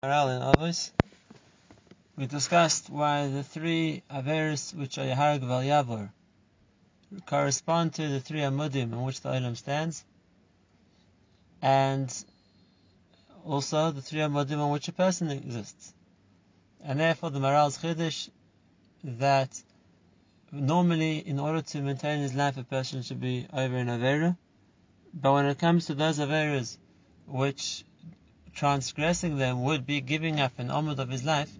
Maharal and Avos. We discussed why the three Averis which are Yaharag Val correspond to the three Amudim on which the Olam stands, and also the three Amudim on which a person exists. And therefore the Maharal's Chiddush that normally in order to maintain his life a person should be over in Avera, but when it comes to those Averas which transgressing them would be giving up an omud of his life,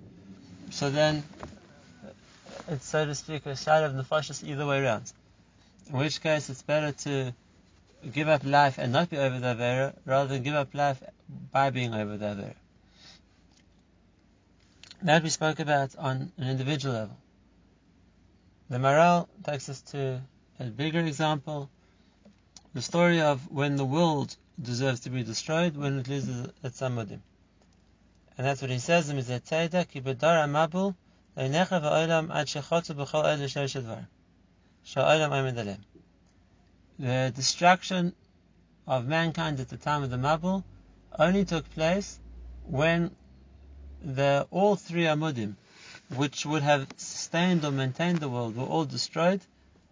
so then it's so to speak a shadow of nefashis either way around. In which case it's better to give up life and not be over the Avera rather than give up life by being over the Avera. That we spoke about on an individual level. The Maharal takes us to a bigger example, the story of when the world deserves to be destroyed, when it loses its amudim. And that's what he says in Mizet Teda, Ki bedar amabul, leinecha va'olam ad shechotu b'chol el l'shlosh advar. Sha'olam omed alem. The destruction of mankind at the time of the Mabul only took place when the all three amudim, which would have sustained or maintained the world, were all destroyed,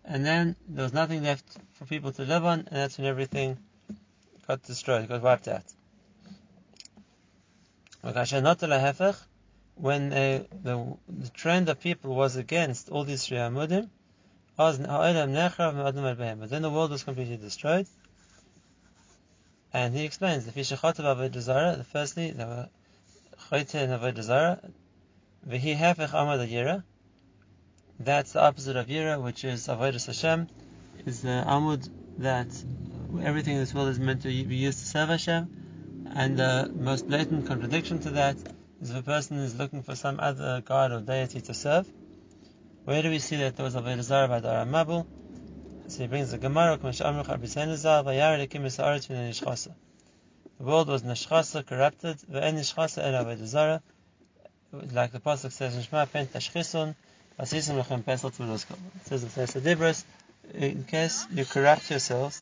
and then there was nothing left for people to live on, and that's when everything got destroyed, got wiped out. When the, the, the trend of people was against all these three amudim, but then the world was completely destroyed. And he explains the Fishachot of Avodah Zarah. Firstly, there were Choyte and Avodah Zarah. V'hi hefech amad yira. That's the opposite of yira, which is Avodah Hashem. Is the amud that everything in this world is meant to be used to serve Hashem. And the most blatant contradiction to that is if a person is looking for some other god or deity to serve. Where do we see that there was Avodah Zarah by the Aramabul? So he brings the Gemara, the world was neshchasa, corrupted, like the pasuk says in Shema, asisim pesel. It says in in case you corrupt yourselves,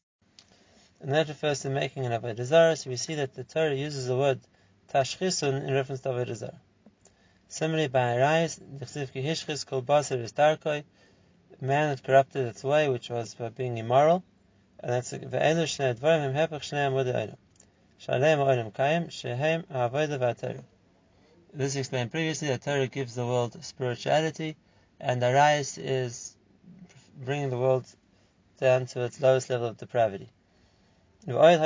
and that refers to making an avodah zara. So we see that the Torah uses the word tashchisun in reference to avodah zara. Similarly, by Arayis, the chsiv ki hishchis kol baser is darkoi, man had corrupted its way, which was by being immoral, and that's ve'elu shnei dvarim hem hepech shnei amud this explained previously that Torah gives the world spirituality, and the rise is bringing the world down to its lowest level of depravity. Gemilas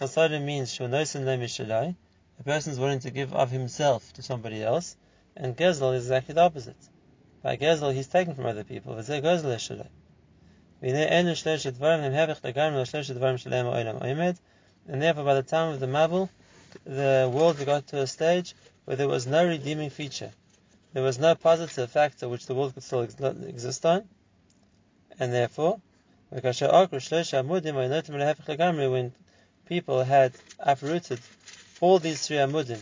chasadim means a person is willing to give of himself to somebody else, and gezel is exactly the opposite. By gezel, he's taken from other people. And therefore, by the time of the Mabul, the world got to a stage where there was no redeeming feature. There was no positive factor which the world could still exist on. And therefore, when people had uprooted all these three amudim,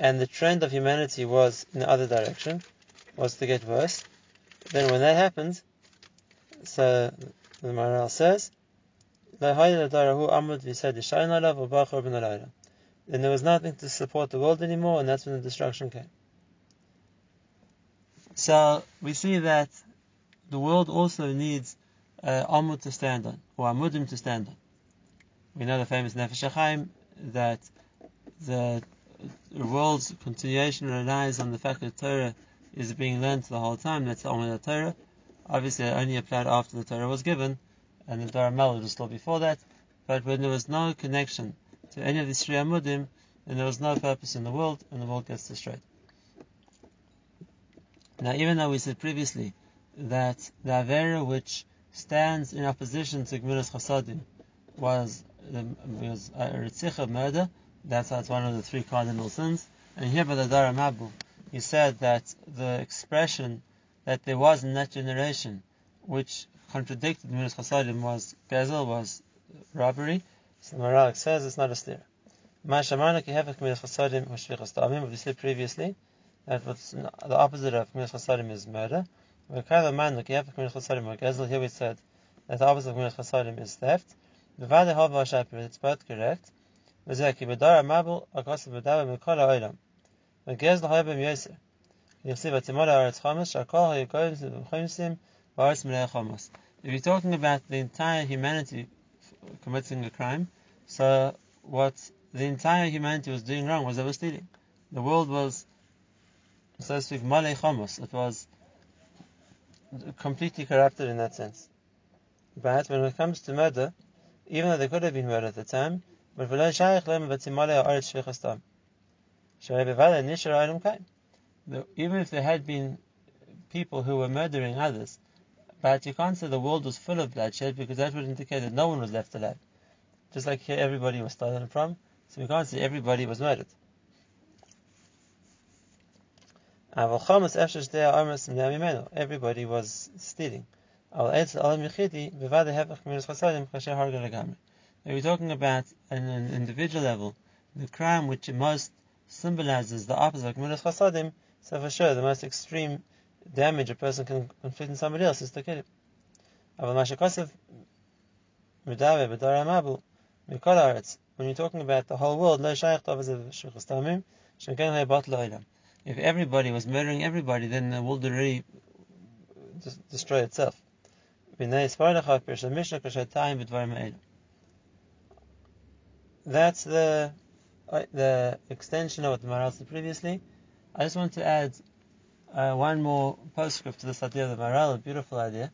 and the trend of humanity was in the other direction, was to get worse, then when that happened, so the Maharal says, then there was nothing to support the world anymore, and that's when the destruction came. So we see that the world also needs uh, Amud to stand on, or Amudim to stand on. We know the famous Nefesh HaChaim, that the world's continuation relies on the fact that Torah is being learned the whole time, that's the Amud Torah, Obviously, it only applied after the Torah was given, and the Dara Melod was still before that. But when there was no connection to any of these three Amudim, then there was no purpose in the world, and the world gets destroyed. Now, even though we said previously that the Avera which stands in opposition to Gemilas Chasadim was, was a Ritzich murder, that's it's one of the three cardinal sins. And here by the Dara Mabu, he said that the expression that there was in that generation which contradicted Minus Chasadim was Gezel, was robbery. So the says it's not a steer. Mashamana kihevach Minus Chasadim Hashvichas Damim, we said previously that what's the opposite of Minus Chasadim is murder. Here we said that the opposite of Minus Chasadim is theft. Bevade Hava Shapir, it's both correct. V'zeki b'dar mabul akasa b'dava mikol ha'olam. V'gez l'hoibim yoser. Yosiv atimol ha'aretz chamas, shakol ha'yikoyim chomsim, ba'aretz m'lei chamas. If you're talking about the entire humanity committing a crime, so what the entire humanity was doing wrong was they were stealing. The world was, so to speak, malei chamos. It was completely corrupted in that sense. But when it comes to murder, even though they could have been murdered at the time, but even if there had been people who were murdering others, but you can't say the world was full of bloodshed because that would indicate that no one was left alive. Just like here everybody was stolen from, so we can't say everybody was murdered. Everybody was stealing. We're talking about an, an individual level, the crime which most symbolizes the opposite of Chasadim, so for sure the most extreme damage a person can inflict on somebody else is to kill him. When you're talking about the whole world, if everybody was murdering everybody, then the world would already destroy itself. That's the uh, the extension of what the Maharal said previously. I just want to add uh, one more postscript to this idea of the Maharal, a beautiful idea,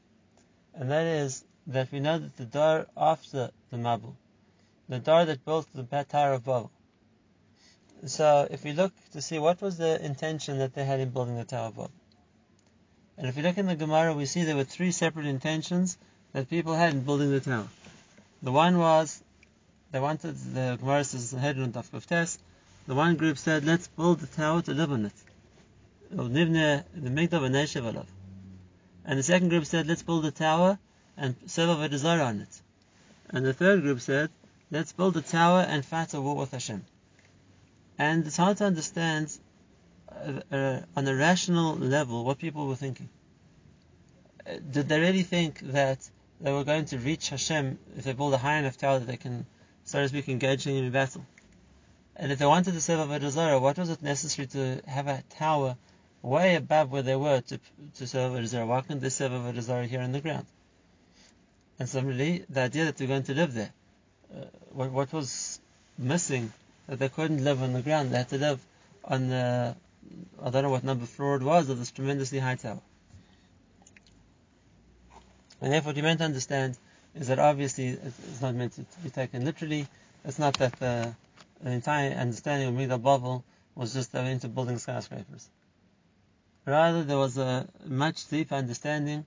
and that is that we know that the Dor after the Mabul, the Dor that built the Tower of Babel. So if we look to see what was the intention that they had in building the Tower of Babel, and if you look in the Gemara, we see there were three separate intentions that people had in building the tower. The one was they wanted the Gemara says head on Daf Tes. The one group said, "Let's build the tower to live on it." The And the second group said, "Let's build a tower and serve a desire on it." And the third group said, "Let's build a tower and fight a war with Hashem." And it's hard to understand uh, uh, on a rational level what people were thinking. Uh, did they really think that they were going to reach Hashem if they build a high enough tower that they can, so to speak, engage in battle? And if they wanted to serve Avodah Zarah, what was it necessary to have a tower way above where they were to, to serve Avodah Zarah? Why couldn't they serve Avodah Zarah here on the ground? And similarly, the idea that they're going to live there, uh, what, what was missing, that they couldn't live on the ground, they had to live on the I don't know what number floor it was of this tremendously high tower. And therefore, what you meant to understand is that obviously it's not meant to be taken literally. It's not that the, the entire understanding of Migdal Babel was just into building skyscrapers. Rather, there was a much deeper understanding,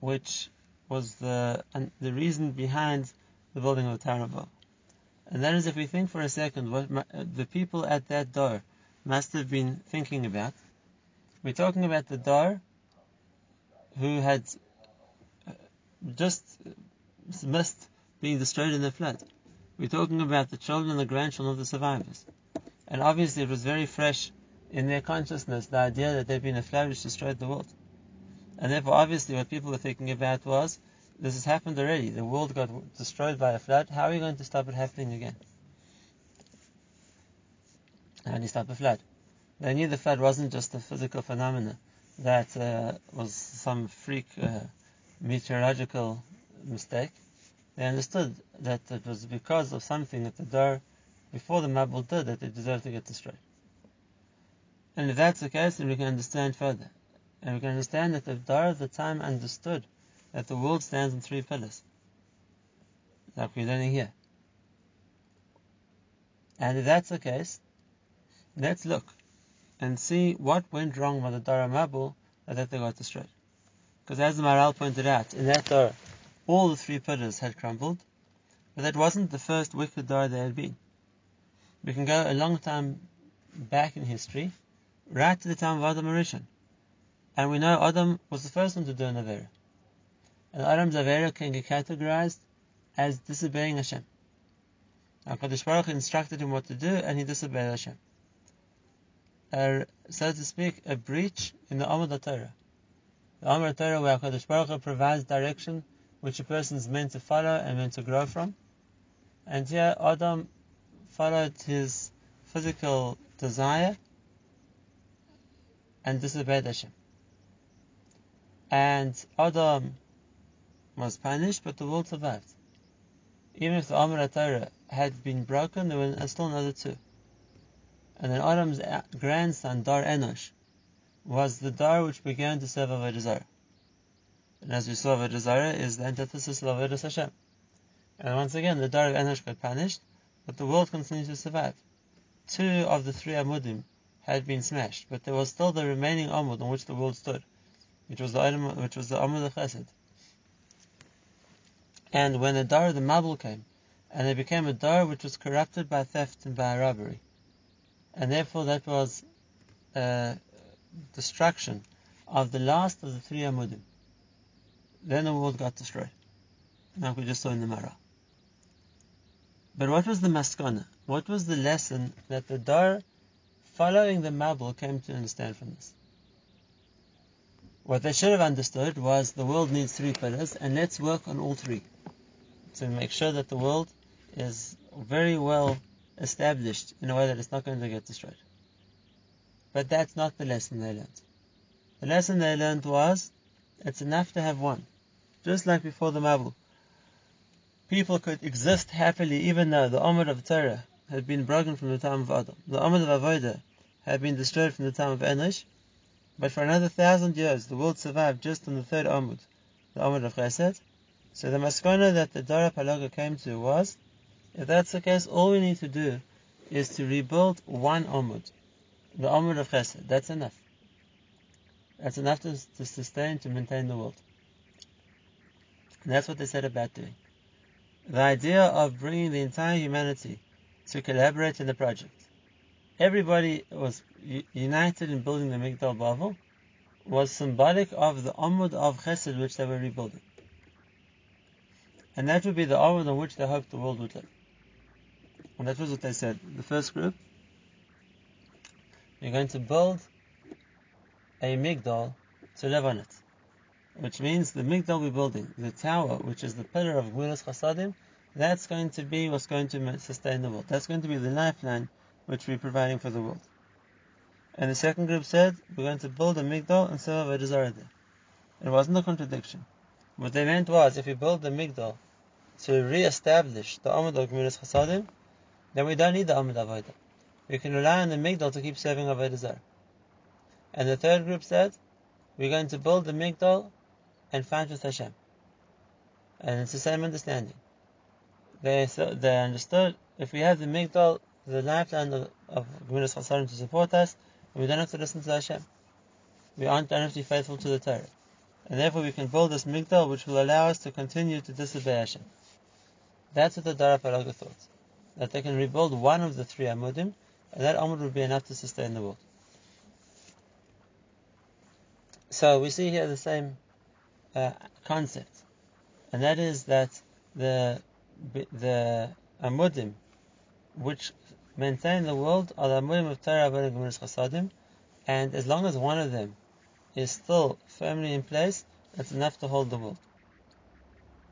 which was the the reason behind the building of the Babel. And that is, if we think for a second, what the people at that Dor must have been thinking about. We're talking about the Dar who had uh, just missed being destroyed in the flood. We're talking about the children and the grandchildren of the survivors. And obviously it was very fresh in their consciousness the idea that there'd been a flood which destroyed the world. And therefore obviously what people were thinking about was, this has happened already. The world got destroyed by a flood. How are we going to stop it happening again? and he stopped the flood. They knew the flood wasn't just a physical phenomenon that uh, was some freak uh, meteorological mistake. They understood that it was because of something that the Dor before the Mabul did, that it deserved to get destroyed. And if that's the case, then we can understand further. And we can understand that the Dar of the time understood that the world stands on three pillars. Like we're learning here. And if that's the case, Let's look and see what went wrong with the Dara Mabul that they got destroyed. Because as the Maharal pointed out, in that Dara, all the three pillars had crumbled, but that wasn't the first wicked Dara there had been. We can go a long time back in history, right to the time of Adam Rishon. And we know Adam was the first one to do an Avera. And Adam's Avera can get categorized as disobeying Hashem. HaKadosh Baruch instructed him what to do, and he disobeyed Hashem a, so to speak, a breach in the Amud Torah. The Amud Torah where HaKadosh Baruch provides direction which a person is meant to follow and meant to grow from. And here Adam followed his physical desire and disobeyed Hashem. And Adam was punished, but the world survived. Even if the Amr Torah had been broken, there were still another two. And then Adam's grandson, Dar Enosh, was the Dar which began to serve Avodah Zarah. And as we saw, Avodah Zarah is the antithesis of Avodah Hashem. And once again, the Dar of Enosh got punished, but the world continued to survive. Two of the three Amudim had been smashed, but there was still the remaining Amud on which the world stood, which was the which was the Amud of Chesed. And when the Dar of the Mabul came, and it became a Dar which was corrupted by theft and by robbery, and therefore that was uh, destruction of the last of the three Amudim. Then the world got destroyed, like we just saw in the Marah. But what was the maskana? What was the lesson that the Dar following the Mabul came to understand from this? What they should have understood was the world needs three pillars, and let's work on all three to make sure that the world is very well established in a way that it's not going to get destroyed. But that's not the lesson they learned. The lesson they learned was it's enough to have one. Just like before the Mabul. People could exist happily even though the Amr of Torah had been broken from the time of Adam. The Amr of Avodah had been destroyed from the time of Enosh. But for another thousand years, the world survived just on the third Amud, the Amud of Chesed. So the maskana that the Dara Palaga came to was, if that's the case, all we need to do is to rebuild one Amud, the Amud of Chesed. That's enough. That's enough to, to sustain, to maintain the world. And that's what they said about doing. The idea of bringing the entire humanity to collaborate in the project. Everybody was united in building the Migdal Bavel was symbolic of the Amud of Chesed which they were rebuilding. And that would be the Amud on which they hoped the world would live. And that was what they said. The first group, you're going to build a Migdal to live on it. Which means the Migdal we're building, the tower, which is the pillar of Gemilas Chasadim, that's going to be what's going to sustain the world. That's going to be the lifeline which we're providing for the world. And the second group said, we're going to build a Migdal and serve a there. It wasn't a contradiction. What they meant was, if we build the Migdal to re-establish the Amud of Gemilas Chasadim, then we don't need the Amud Avodah. We can rely on the Migdal to keep serving Avodah Zarah. And the third group said, we're going to build the Migdal and fight with Hashem. And it's the same understanding. They, they understood if we have the Migdal, the lifeline of, of Gemilas Chasadim to support us, we don't have to listen to Hashem. We aren't, have to be faithful to the Torah. And therefore we can build this Migdal which will allow us to continue to disobey Hashem. That's what the Dara Palaga thought that they can rebuild one of the three Amudim, and that Amud would be enough to sustain the world. So we see here the same uh, concept, and that is that the the Amudim which maintain the world are the Amudim of Torah and Gemilas Chasadim, and as long as one of them is still firmly in place, that's enough to hold the world.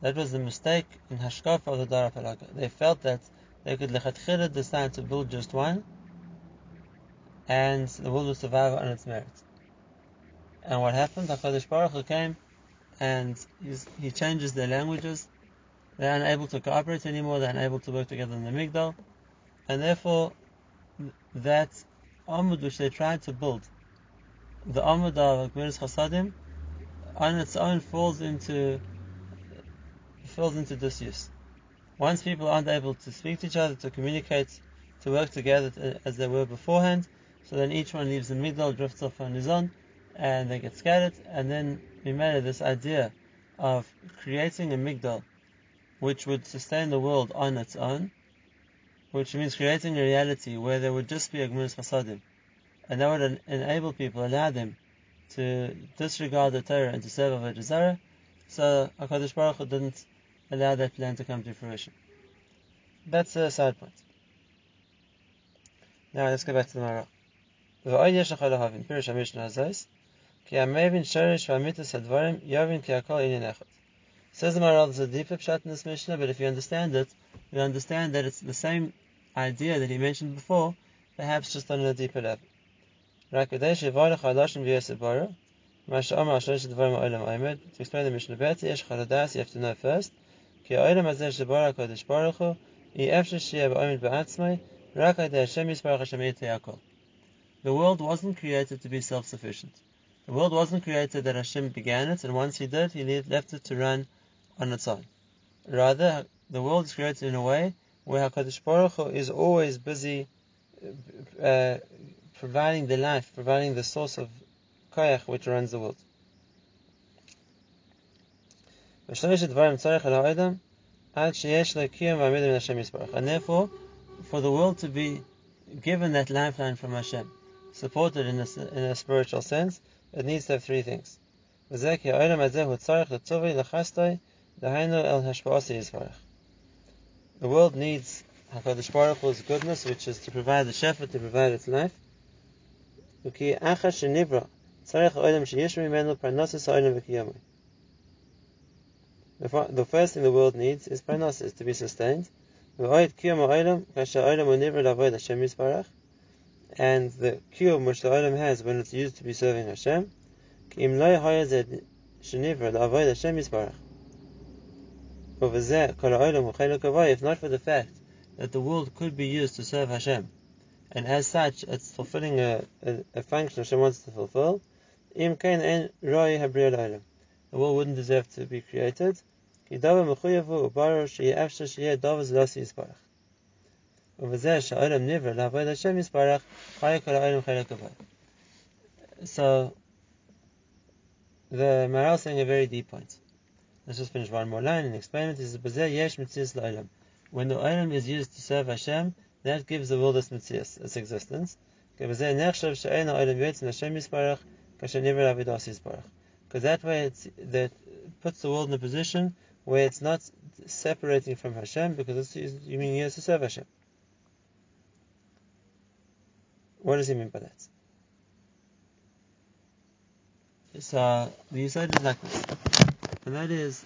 That was the mistake in Hashkaf of the Dara. They felt that they could lechatchila decide to build just one, and the world would survive on its merit. And what happened? Hakadosh Baruch Hu came, and he changes their languages. They're unable to cooperate anymore. They're unable to work together in the Migdal, and therefore that Amud which they tried to build, the Amud of Gemilas Chasadim, on its own falls into falls into disuse. Once people aren't able to speak to each other, to communicate, to work together uh, as they were beforehand, so then each one leaves the Migdal, drifts off on his own, and they get scattered, and then we made this idea of creating a Migdal which would sustain the world on its own, which means creating a reality where there would just be a Gemilas Chasadim, and that would enable people, allow them to disregard the Torah and to serve Avodah Zarah. So HaKadosh Baruch Hu didn't allow that plan to come to fruition. That's a side point. Now let's go back to the Marah. Says the Maharal, there's a deeper pshat in this Mishnah, but if you understand it, you understand that it's the same idea that he mentioned before, perhaps just on a deeper level. To explain the Mishnah better, you have to know first. The world wasn't created to be self-sufficient. The world wasn't created that Hashem began it, and once He did, He left it to run on its own. Rather, the world is created in a way where HaKadosh Baruch Hu is always busy uh, providing the life, providing the source of koyach which runs the world. And therefore, for the world to be given that lifeline from Hashem, supported in a, in a spiritual sense, it needs to have three things. The world needs HaKadosh Baruch Hu's goodness, which is to provide the shepherd, to provide its life. The first thing the world needs is parnassus, to be sustained. And the kiyum which the olam has when it's used to be serving Hashem, if not for the fact that the world could be used to serve Hashem, and as such it's fulfilling a, a, a function Hashem wants to fulfill, the world wouldn't deserve to be created. So, the Maharal saying a very deep point. Let's just finish one more line and explain it. Yesh la'olam. When the olam is used to serve Hashem, that gives the world its its existence. Because that way that puts the world in a position where it's not separating from Hashem because it's you mean used to serve Hashem. What does he mean by that? So the Yisod is like this. And that is,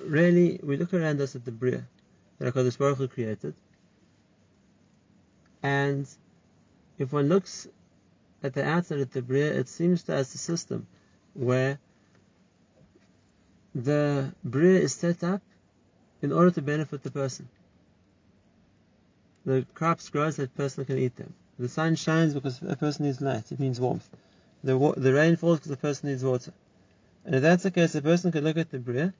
really, we look around us at the Bria that HaKadosh Baruch Hu created, and if one looks at the outside of the Bria, it seems to us a system where the Bria is set up in order to benefit the person. The crops grow so that person can eat them. The sun shines because a person needs light, it means warmth. The, the rain falls because the person needs water. And if that's the case, a person could look at the Bria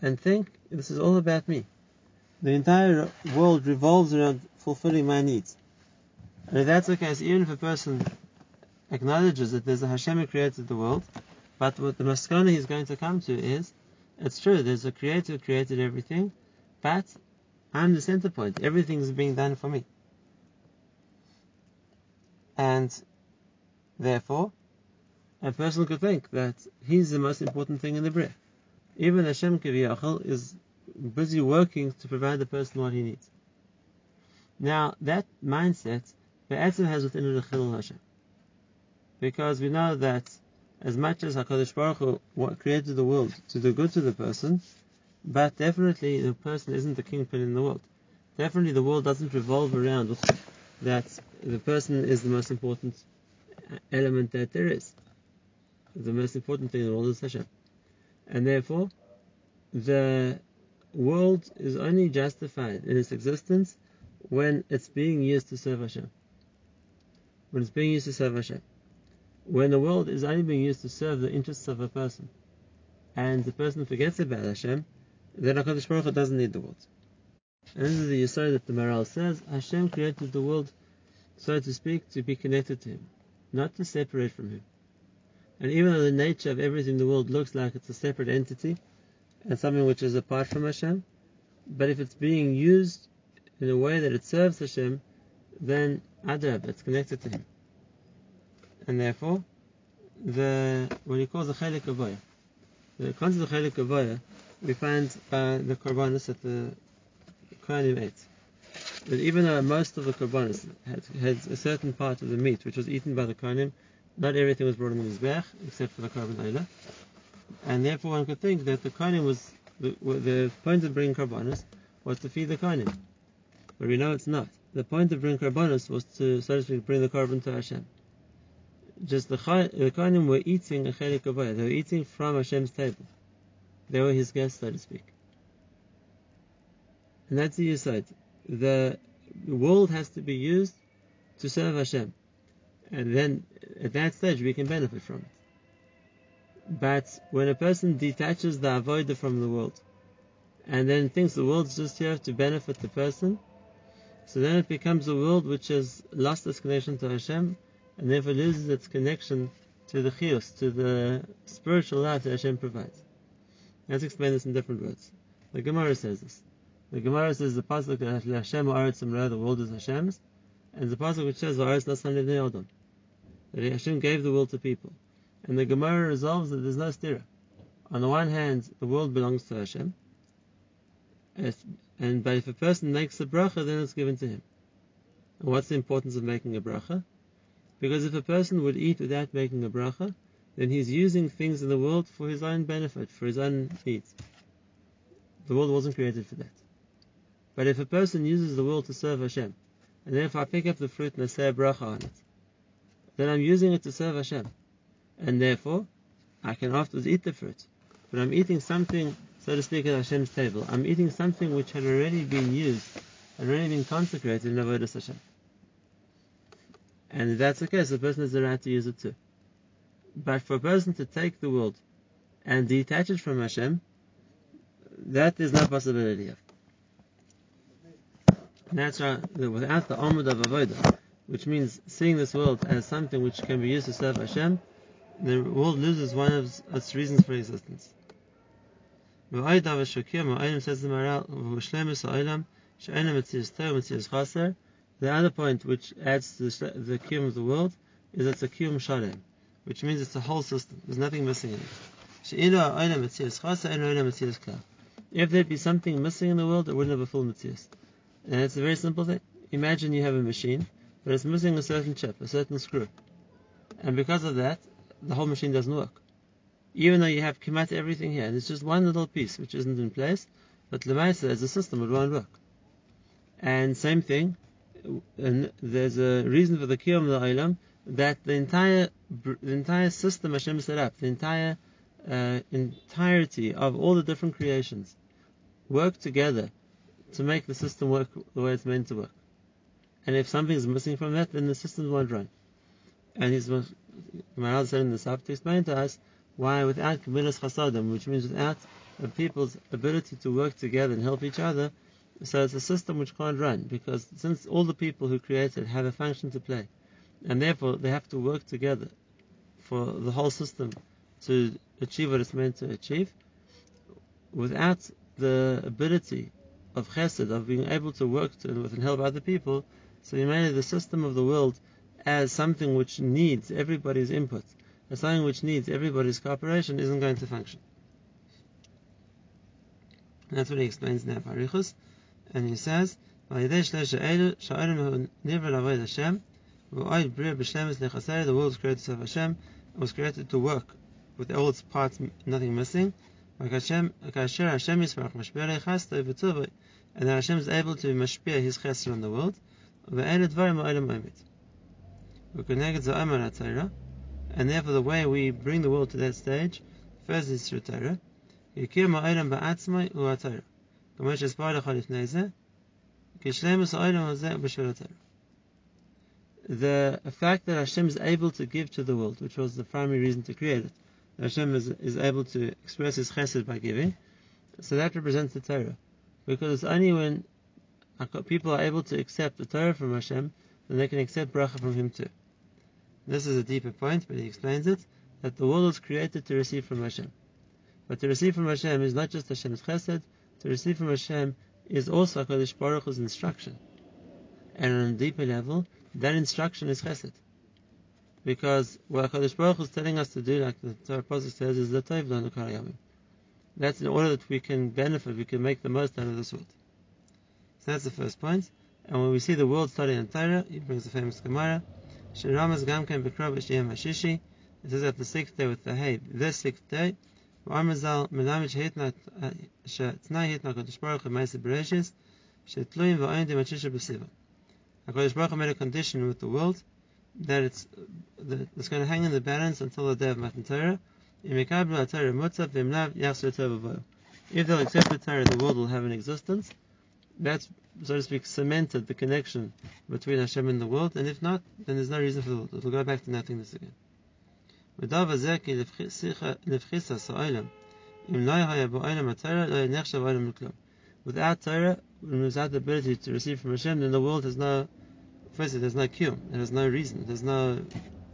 and think, this is all about me. The entire world revolves around fulfilling my needs. And if that's the case, even if a person acknowledges that there's a Hashem who created the world, but what the maskana he's going to come to is, it's true, there's a creator who created everything, but I'm the center point. Everything's being done for me. And therefore, a person could think that he's the most important thing in the Bria. Even Hashem Kiviyachal is busy working to provide the person what he needs. Now, that mindset, the Be'etzim has within it a Chilul Hashem. Because we know that as much as HaKadosh Baruch Hu created the world to do good to the person, but definitely the person isn't the kingpin in the world. Definitely the world doesn't revolve around that the person is the most important element that there is the most important thing in the world is Hashem. And therefore, the world is only justified in its existence when it's being used to serve Hashem. When it's being used to serve Hashem. When the world is only being used to serve the interests of a person, and the person forgets about Hashem, then HaKadosh Baruch Hu doesn't need the world. And this is the Yisrael that the Maharal says, Hashem created the world, so to speak, to be connected to Him, not to separate from Him. And even though the nature of everything in the world looks like it's a separate entity and something which is apart from Hashem, but if it's being used in a way that it serves Hashem, then adab, it's connected to Him. And therefore, the what he calls the chelik avoya, the concept of chelik avoya, we find by the korbanos that the Kohanim ate. That even though most of the korbanos had, had a certain part of the meat which was eaten by the Kohanim, not everything was brought on the Mizbech, except for the korban oila. And therefore one could think that the Kohanim was, the, the point of bringing Karbanis was to feed the Kohanim. But we know it's not. The point of bringing Karbanis was to, so to speak, bring the Karban to Hashem. Just the, the Kohanim were eating a Chelik They were eating from Hashem's table. They were his guests, so to speak. And that's the side. The world has to be used to serve Hashem. And then at that stage we can benefit from it. But when a person detaches the avodah from the world, and then thinks the world's just here to benefit the person, so then it becomes a world which has lost its connection to Hashem, and therefore loses its connection to the chiyus, to the spiritual life that Hashem provides. Let's explain this in different words. The Gemara says this. The Gemara says the pasuk that Hashem the world is Hashem's, and the pasuk which says that Hashem gave the world to people. And the Gemara resolves that there's no stira. On the one hand, the world belongs to Hashem, and but if a person makes a bracha, then it's given to him. And what's the importance of making a bracha? Because if a person would eat without making a bracha, then he's using things in the world for his own benefit, for his own needs. The world wasn't created for that. But if a person uses the world to serve Hashem, and then if I pick up the fruit and I say a bracha on it, then I'm using it to serve Hashem and therefore I can afterwards eat the fruit. But I'm eating something, so to speak, at Hashem's table. I'm eating something which had already been used, had already been consecrated in Avodah Hashem. And if that's the case, the person has the right to use it too. But for a person to take the world and detach it from Hashem, that is no possibility of. And that's right, without the Amud of Avodah, which means seeing this world as something which can be used to serve Hashem, the world loses one of its reasons for existence. says the the other point which adds to the, kiyum of the world is that it's a kiyum shalem, which means it's a whole system. There's nothing missing in it. If there'd be something missing in the world, it wouldn't have a full mitzvah. And it's a very simple thing. Imagine you have a machine, but it's missing a certain chip, a certain screw. And because of that, the whole machine doesn't work. Even though you have kimat everything here, and it's just one little piece which isn't in place, but Lemaisa as a system it won't work. And same thing, and there's a reason for the kiyum of the ilam that the entire the entire system Hashem set up, the entire uh, entirety of all the different creations, work together to make the system work the way it's meant to work. And if something is missing from that, then the system won't run. And he's Maharal said in the Saf to explain to us why without Gemilas Chasadim, which means without a people's ability to work together and help each other, so it's a system which can't run because since all the people who create it have a function to play, and therefore they have to work together for the whole system to achieve what it's meant to achieve, without the ability of chesed, of being able to work to, with and help other people, so you made the system of the world as something which needs everybody's input, as something which needs everybody's cooperation, isn't going to function. That's what he explains in Parichus, and he says, the world was created to Hashem, it was created to work with all its parts, nothing missing. And then Hashem is able to mashpia his chesed on the world and therefore the way we bring the world to that stage, first is through Torah. The fact that Hashem is able to give to the world, which was the primary reason to create it, Hashem is, is able to express His chesed by giving, so that represents the Torah. Because it's only when people are able to accept the Torah from Hashem, then they can accept bracha from Him too. This is a deeper point, but he explains it, that the world was created to receive from Hashem. But to receive from Hashem is not just Hashem's chesed, to receive from Hashem is also HaKadosh Baruch Hu's instruction. And on a deeper level, that instruction is chesed. Because what HaKadosh Baruch Hu is telling us to do, like the Torah Pasuk says, is the Tov Karayamim. That's in order that we can benefit, we can make the most out of this world. So that's the first point. And when we see the world studying in Torah, he brings the famous Gemara, Shiramas Gamken Bekrov Hashishi. It says that the sixth day with the hay, the sixth day, Amazal Melamid Shetna Shetna Hitna Kodesh Baruch Hu Bereshis Shetluim Va'ayindim Atisha B'Siva. HaKadosh Baruch made a condition with the world that it's that it's going to hang in the balance until the day of Matan Torah. If they'll accept the Torah, the world will have an existence. That's, so to speak, cemented the connection between Hashem and the world, and if not, then there's no reason for the world. It will go back to nothingness again. Without Torah, without the ability to receive from Hashem, then the world has no, first it has no cure, it has no reason, it has no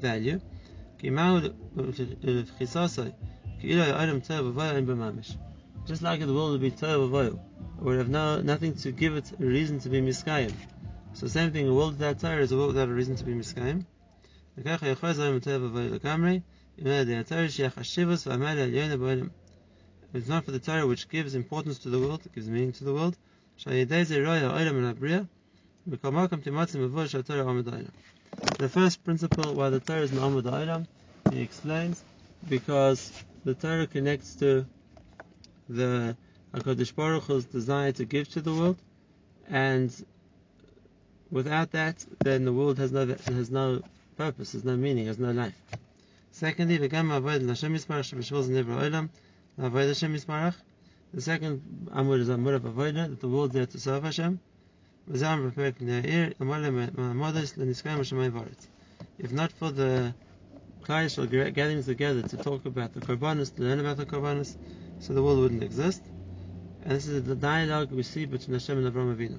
value. Just like the world would be Torah it would have no, nothing to give it a reason to be miskayim. So same thing, a world without Torah is a world without a reason to be miskayim. It's not for the Torah which gives importance to the world, gives meaning to the world. The first principle why the Torah is an Amud Ayram, he explains, because the Torah connects to the HaKadosh Baruch Hu's desire to give to the world, and without that, then the world has no has no purpose, has no meaning, has no life. Secondly, the Gam Avoid Hashem Yisparach Shebeshvil Nevra Olam, Avoid Hashem Yisparach. The second Amud is Amud of Avodah, that the world there to serve Hashem. If not for the Klal gathering together to talk about the Korbanos, to learn about the Korbanos, so the world wouldn't exist. And this is the dialogue we see between Hashem and Avram Avinu.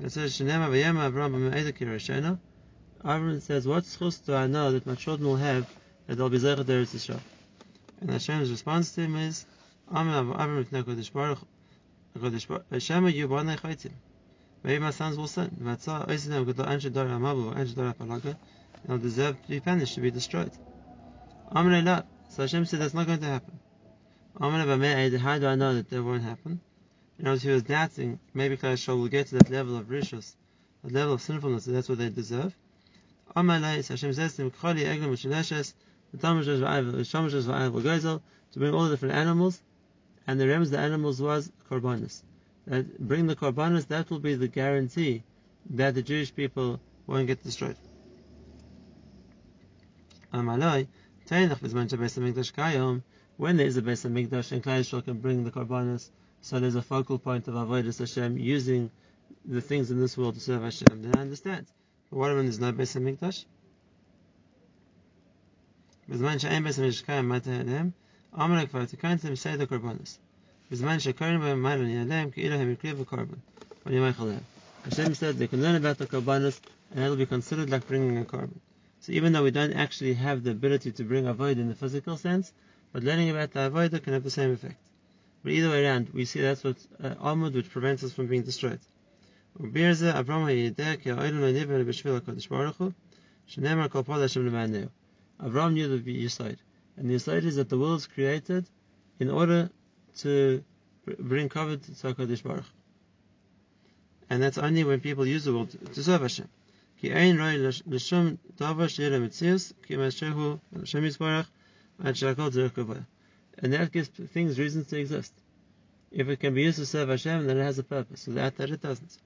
It says, Shenema v'yema Avram b'me'eda kirashena. Avram says, what schus do I know that my children will have that they'll be zeichet Eretz Yisrael? And Hashem's response to him is, Amen Avram kodesh baruch, kodesh baruch. Maybe my sons will sin. And they'll deserve to be punished, to be destroyed. So Hashem said that's not going to happen. How do I know that that won't happen? You know, he was doubting, maybe Klal will get to that level of rishus, that level of sinfulness, that that's what they deserve. Hashem says to bring all the different animals, and the rems the animals was korbanos that bring the korbanos, that will be the guarantee that the Jewish people won't get destroyed. when to Besam Mekdash, Kayom, when there is a Beis Hamikdash and Klal Yisrael can bring the korbanos, so there's a focal point of avodas Hashem using the things in this world to serve Hashem. Then I understand. But what when there's no Beis Hamikdash? בזמן שאין בית המקדש קיים, מה תהליהם? אמר כבר תיקנתם סדר קורבנוס. בזמן שקוראים בהם מים ונהלם, כאילו הם הקריבו קורבן. Hashem said they can learn about the korbanos and it'll be considered like bringing a korban. So even though we don't actually have the ability to bring avoid in the physical sense, but learning about the avoid can have the same effect. But either way around, we see that's what uh, armor which prevents us from being destroyed. Avram knew the Yisod. And the Yisod is that the world is created in order to bring covet to HaKadosh Baruch. And that's only when people use the word to serve Hashem. Ki ein roi l'shum mitzius, ki mashehu Hashem Yisbarach, ad shakol And that gives things reasons to exist. If it can be used to serve Hashem, then it has a purpose. Without that, it doesn't.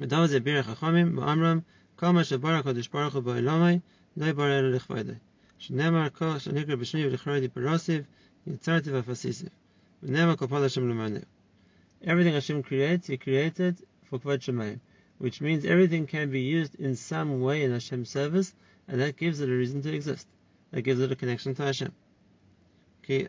B'davaze bira chachamim ba'amram kol ma shebara kodesh baruch hu ba'olamai lo bara elu lechvoidei. Shnamar kol shanigra b'shmi v'lechrodi b'rosiv yitzarti v'afasisev. V'namar kol pol Hashem l'maneh. Everything Hashem creates, He created for Kvod Shemayim, which means everything can be used in some way in Hashem's service, and that gives it a reason to exist. That gives it a connection to Hashem. If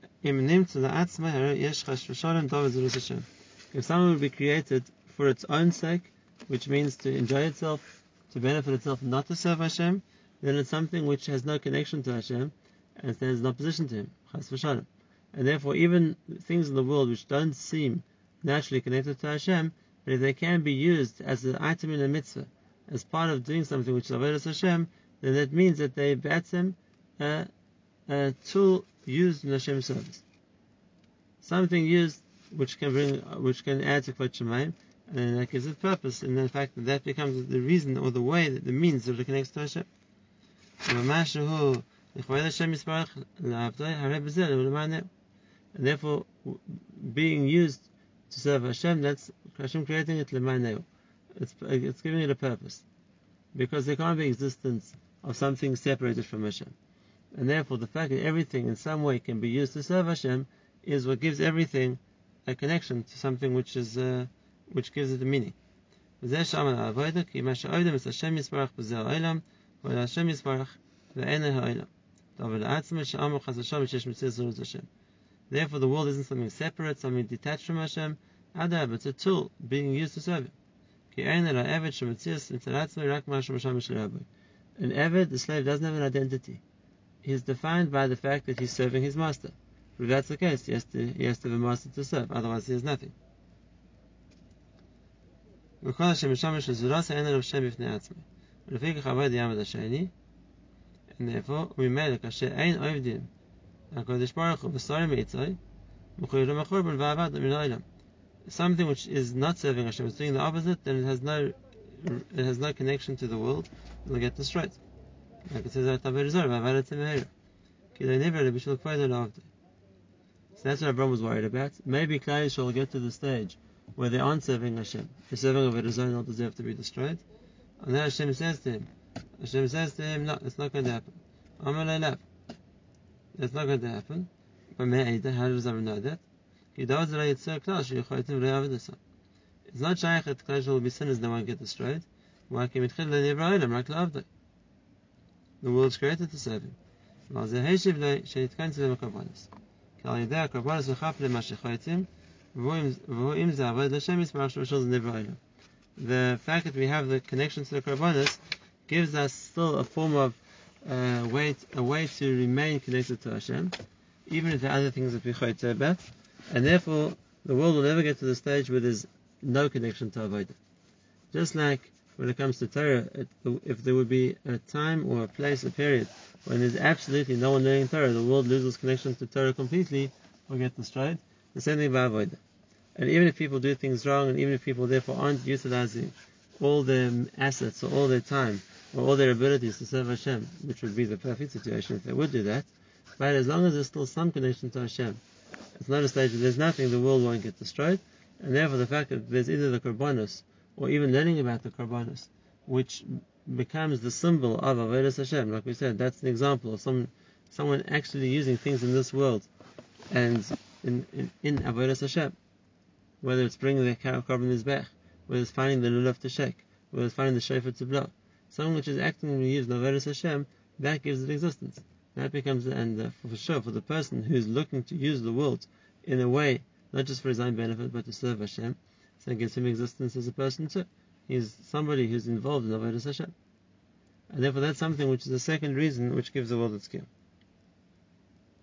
someone would be created for its own sake, which means to enjoy itself, to benefit itself, not to serve Hashem, then it's something which has no connection to Hashem and stands in opposition to Him. Chas v'shalom and therefore even things in the world which don't seem naturally connected to Hashem, but if they can be used as an item in a mitzvah, as part of doing something which is avodas Hashem, then that means that they batim a, uh, a uh, tool used in Hashem's service, something used which can bring, which can add to Shemayim, and that gives it purpose, and in fact that becomes the reason or the way, that the means that it connects to Hashem. And therefore, being used to serve Hashem, that's Hashem creating it l'mayneu. It's, it's giving it a purpose. Because there can't be existence of something separated from Hashem. And therefore, the fact that everything in some way can be used to serve Hashem is what gives everything a connection to something which is uh, which gives it a meaning. Therefore, the world isn't something separate, something detached from Hashem. Adab, it's a tool being used to serve Him. An Eved, the slave, doesn't have an identity. He's defined by the fact that he's serving his master. If that's the case, he has to, he has to have a master to serve, otherwise he has nothing. And therefore, we made a kasher ein oivdim. HaKadosh Baruch Hu v'sarim eitzai, m'chuyru m'churban v'avad min Something which is not serving Hashem, is doing the opposite, then it has no, it has no connection to the world, it will get destroyed. Like it says, So that's what Abraham was worried about. Maybe Klal shall get to the stage where they aren't serving Hashem. They're serving of it not deserve to be destroyed. And then Hashem says to him, Hashem says to him, no, it's not going to happen. Amal that's not going to happen. But how does everyone know that? It's not shaykh that Klal will be sinners that won't get destroyed. The world's created to serve him. The fact that we have the connection to the Karbanos gives us still a form of uh, way, a way to remain connected to Hashem, even if there are other things that we chayte about, and therefore the world will never get to the stage where there's no connection to Avodah. Just like when it comes to Torah, if there would be a time or a place, a period, when there's absolutely no one learning Torah, the world loses connection to Torah completely, or get destroyed. The same thing about Avodah. And even if people do things wrong, and even if people therefore aren't utilizing all their assets or all their time or all their abilities to serve Hashem, which would be the perfect situation if they would do that. But as long as there's still some connection to Hashem, it's not a stage where there's nothing, the world won't get destroyed. And therefore, the fact that there's either the Karbanos or even learning about the Karbanos, which becomes the symbol of Avodah Hashem, like we said, that's an example of some, someone actually using things in this world and in, in, in Avodah Hashem, whether it's bringing the korban in his back, whether it's finding the lulav to shake, whether it's finding the shofar to blow something which is actively used Noveris Hashem, that gives it existence. That becomes, and uh, for sure, for the person who's looking to use the world in a way, not just for his own benefit, but to serve Hashem, so it gives him existence as a person too. He's somebody who's involved in Noveris Hashem. And therefore that's something which is the second reason which gives the world its skill.